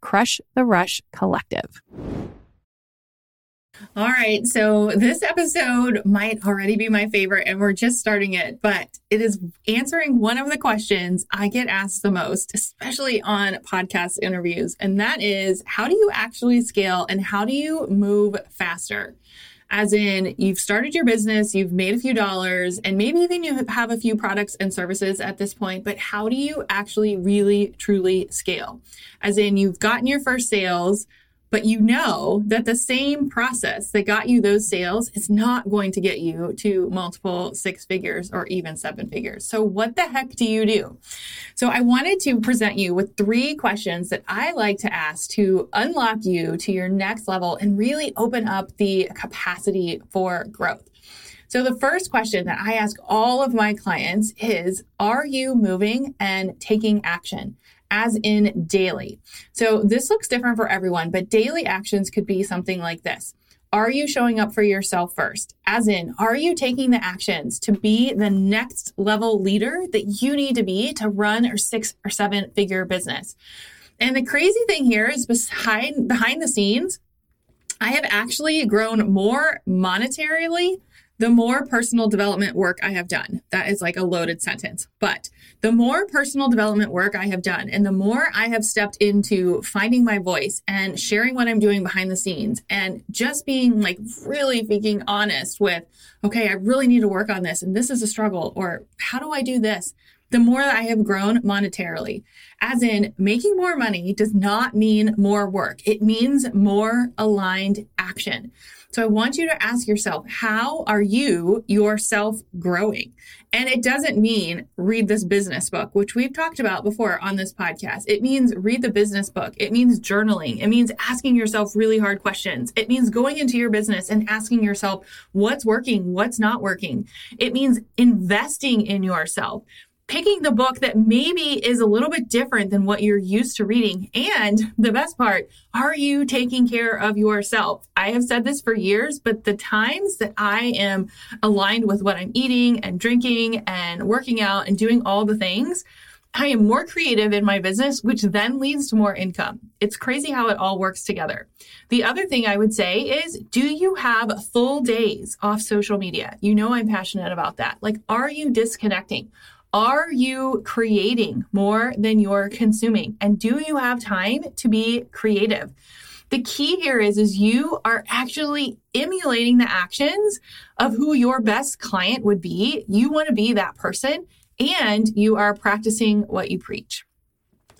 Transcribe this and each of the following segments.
crush the rush collective. All right. So this episode might already be my favorite, and we're just starting it, but it is answering one of the questions I get asked the most, especially on podcast interviews. And that is how do you actually scale and how do you move faster? As in, you've started your business, you've made a few dollars, and maybe even you have a few products and services at this point, but how do you actually really truly scale? As in, you've gotten your first sales but you know that the same process that got you those sales is not going to get you to multiple six figures or even seven figures. So, what the heck do you do? So, I wanted to present you with three questions that I like to ask to unlock you to your next level and really open up the capacity for growth. So, the first question that I ask all of my clients is Are you moving and taking action? As in daily. So this looks different for everyone, but daily actions could be something like this. Are you showing up for yourself first? As in, are you taking the actions to be the next level leader that you need to be to run a six or seven figure business? And the crazy thing here is behind, behind the scenes, I have actually grown more monetarily the more personal development work I have done. That is like a loaded sentence. But the more personal development work I have done and the more I have stepped into finding my voice and sharing what I'm doing behind the scenes and just being like really being honest with, okay, I really need to work on this and this is a struggle or how do I do this? The more that I have grown monetarily, as in making more money does not mean more work. It means more aligned action. So I want you to ask yourself, how are you yourself growing? And it doesn't mean read this business book, which we've talked about before on this podcast. It means read the business book. It means journaling. It means asking yourself really hard questions. It means going into your business and asking yourself what's working, what's not working. It means investing in yourself picking the book that maybe is a little bit different than what you're used to reading. And the best part, are you taking care of yourself? I have said this for years, but the times that I am aligned with what I'm eating and drinking and working out and doing all the things, I am more creative in my business, which then leads to more income. It's crazy how it all works together. The other thing I would say is do you have full days off social media? You know, I'm passionate about that. Like, are you disconnecting? Are you creating more than you're consuming? And do you have time to be creative? The key here is, is you are actually emulating the actions of who your best client would be. You want to be that person and you are practicing what you preach.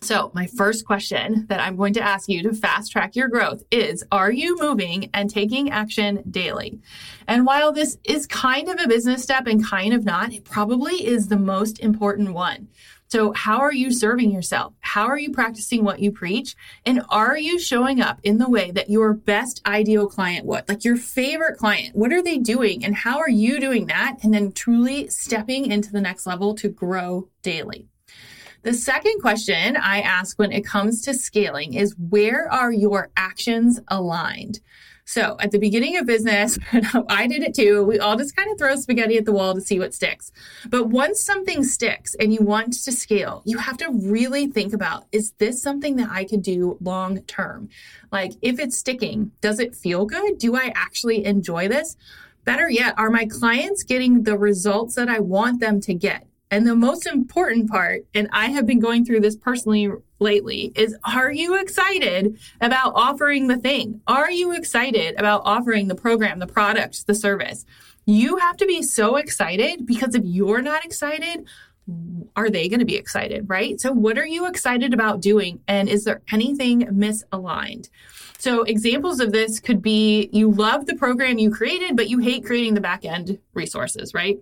So, my first question that I'm going to ask you to fast track your growth is Are you moving and taking action daily? And while this is kind of a business step and kind of not, it probably is the most important one. So, how are you serving yourself? How are you practicing what you preach? And are you showing up in the way that your best ideal client would? Like your favorite client, what are they doing? And how are you doing that? And then truly stepping into the next level to grow daily. The second question I ask when it comes to scaling is where are your actions aligned? So at the beginning of business, I did it too. We all just kind of throw spaghetti at the wall to see what sticks. But once something sticks and you want to scale, you have to really think about is this something that I could do long term? Like if it's sticking, does it feel good? Do I actually enjoy this? Better yet, are my clients getting the results that I want them to get? And the most important part, and I have been going through this personally lately, is are you excited about offering the thing? Are you excited about offering the program, the product, the service? You have to be so excited because if you're not excited, are they going to be excited, right? So, what are you excited about doing? And is there anything misaligned? So, examples of this could be you love the program you created, but you hate creating the back end resources, right?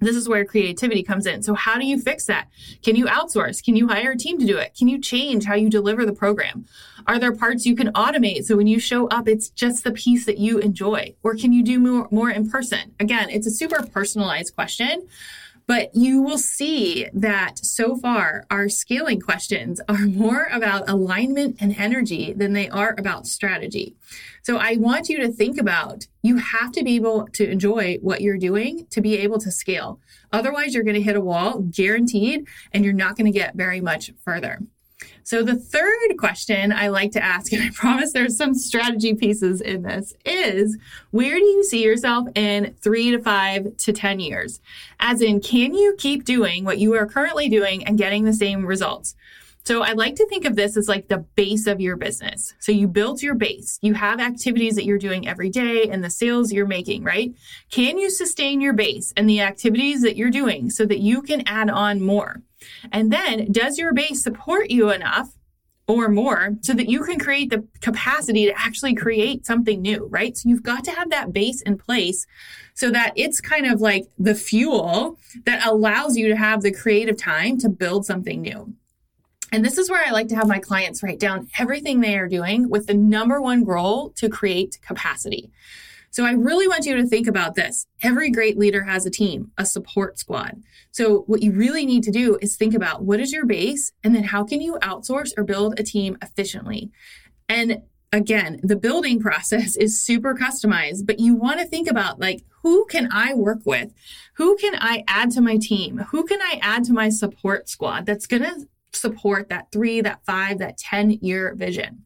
This is where creativity comes in. So, how do you fix that? Can you outsource? Can you hire a team to do it? Can you change how you deliver the program? Are there parts you can automate so when you show up, it's just the piece that you enjoy? Or can you do more, more in person? Again, it's a super personalized question. But you will see that so far, our scaling questions are more about alignment and energy than they are about strategy. So I want you to think about you have to be able to enjoy what you're doing to be able to scale. Otherwise, you're going to hit a wall, guaranteed, and you're not going to get very much further. So, the third question I like to ask, and I promise there's some strategy pieces in this, is where do you see yourself in three to five to 10 years? As in, can you keep doing what you are currently doing and getting the same results? So I like to think of this as like the base of your business. So you built your base. You have activities that you're doing every day and the sales you're making, right? Can you sustain your base and the activities that you're doing so that you can add on more? And then does your base support you enough or more so that you can create the capacity to actually create something new, right? So you've got to have that base in place so that it's kind of like the fuel that allows you to have the creative time to build something new. And this is where I like to have my clients write down everything they are doing with the number one goal to create capacity. So I really want you to think about this. Every great leader has a team, a support squad. So what you really need to do is think about what is your base and then how can you outsource or build a team efficiently? And again, the building process is super customized, but you want to think about like, who can I work with? Who can I add to my team? Who can I add to my support squad that's going to support that three, that five, that 10 year vision.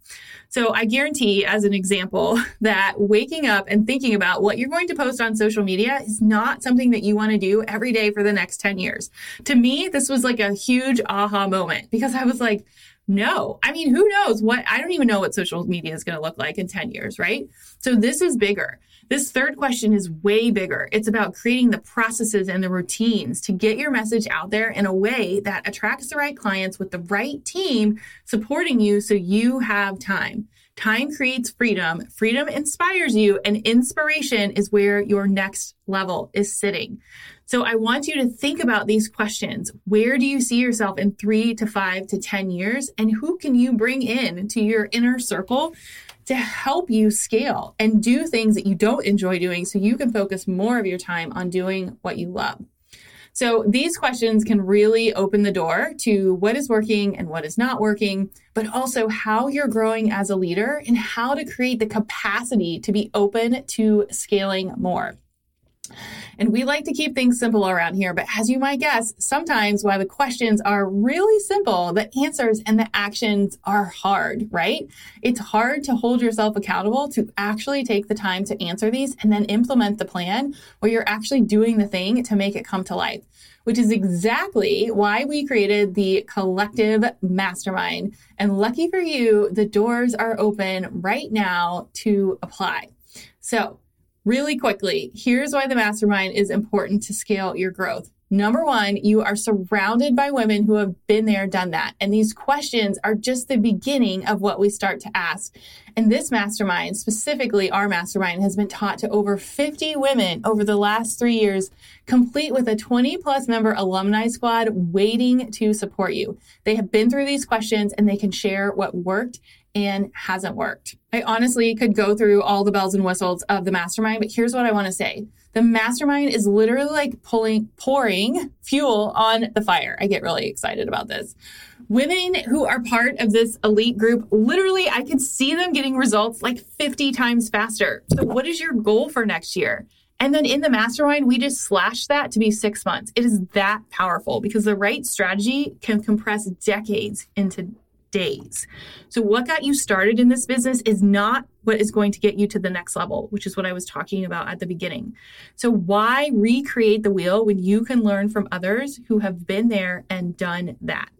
So I guarantee, as an example, that waking up and thinking about what you're going to post on social media is not something that you want to do every day for the next 10 years. To me, this was like a huge aha moment because I was like, no. I mean, who knows what? I don't even know what social media is going to look like in 10 years, right? So this is bigger. This third question is way bigger. It's about creating the processes and the routines to get your message out there in a way that attracts the right clients with the right team supporting you so you have time. Time creates freedom. Freedom inspires you, and inspiration is where your next level is sitting. So I want you to think about these questions. Where do you see yourself in three to five to 10 years? And who can you bring in to your inner circle to help you scale and do things that you don't enjoy doing so you can focus more of your time on doing what you love. So these questions can really open the door to what is working and what is not working, but also how you're growing as a leader and how to create the capacity to be open to scaling more. And we like to keep things simple around here, but as you might guess, sometimes while the questions are really simple, the answers and the actions are hard, right? It's hard to hold yourself accountable to actually take the time to answer these and then implement the plan where you're actually doing the thing to make it come to life which is exactly why we created the collective mastermind. And lucky for you, the doors are open right now to apply. So Really quickly, here's why the mastermind is important to scale your growth. Number one, you are surrounded by women who have been there, done that. And these questions are just the beginning of what we start to ask. And this mastermind, specifically our mastermind, has been taught to over 50 women over the last three years, complete with a 20 plus member alumni squad waiting to support you. They have been through these questions and they can share what worked and hasn't worked. I honestly could go through all the bells and whistles of the mastermind, but here's what I want to say. The mastermind is literally like pulling, pouring fuel on the fire. I get really excited about this. Women who are part of this elite group, literally, I could see them getting results like 50 times faster. So, what is your goal for next year? And then in the mastermind, we just slash that to be six months. It is that powerful because the right strategy can compress decades into days. So, what got you started in this business is not what is going to get you to the next level, which is what I was talking about at the beginning. So, why recreate the wheel when you can learn from others who have been there and done that?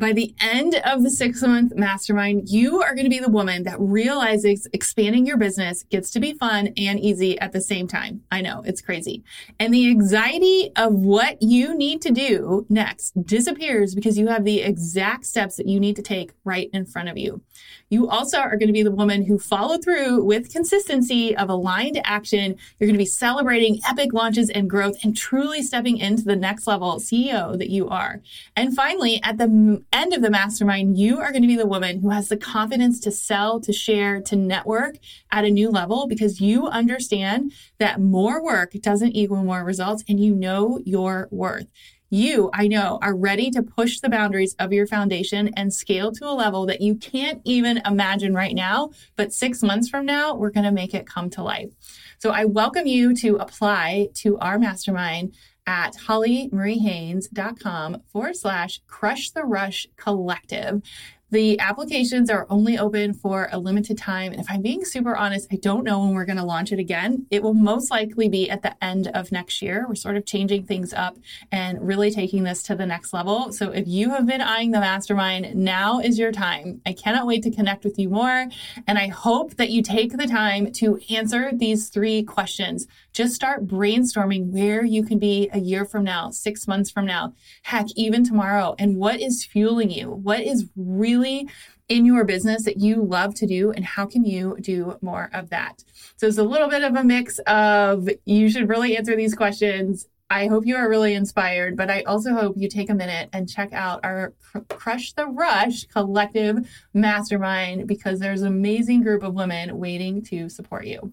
By the end of the six month mastermind, you are going to be the woman that realizes expanding your business gets to be fun and easy at the same time. I know it's crazy. And the anxiety of what you need to do next disappears because you have the exact steps that you need to take right in front of you. You also are going to be the woman who followed through with consistency of aligned action. You're going to be celebrating epic launches and growth and truly stepping into the next level CEO that you are. And finally, at the end of the mastermind, you are going to be the woman who has the confidence to sell, to share, to network at a new level because you understand that more work doesn't equal more results and you know your worth. You, I know, are ready to push the boundaries of your foundation and scale to a level that you can't even imagine right now. But six months from now, we're going to make it come to life. So I welcome you to apply to our mastermind at hollymariehaynes.com forward slash crush the rush collective. The applications are only open for a limited time. And if I'm being super honest, I don't know when we're going to launch it again. It will most likely be at the end of next year. We're sort of changing things up and really taking this to the next level. So if you have been eyeing the mastermind, now is your time. I cannot wait to connect with you more. And I hope that you take the time to answer these three questions. Just start brainstorming where you can be a year from now, six months from now, heck, even tomorrow. And what is fueling you? What is really in your business that you love to do and how can you do more of that? So it's a little bit of a mix of you should really answer these questions. I hope you are really inspired but i also hope you take a minute and check out our crush the rush collective mastermind because there's an amazing group of women waiting to support you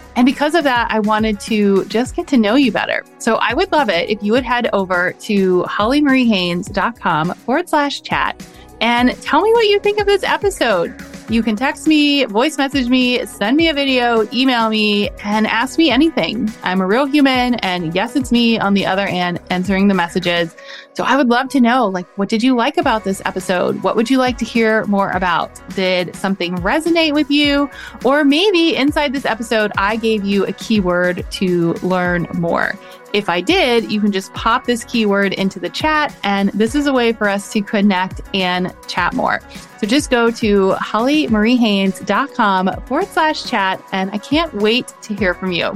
And because of that, I wanted to just get to know you better. So I would love it if you would head over to hollymariehaynes.com forward slash chat and tell me what you think of this episode. You can text me, voice message me, send me a video, email me, and ask me anything. I'm a real human. And yes, it's me on the other end answering the messages. So I would love to know, like, what did you like about this episode? What would you like to hear more about? Did something resonate with you? Or maybe inside this episode, I gave you a keyword to learn more. If I did, you can just pop this keyword into the chat, and this is a way for us to connect and chat more. So just go to hollymariehaynes.com forward slash chat, and I can't wait to hear from you.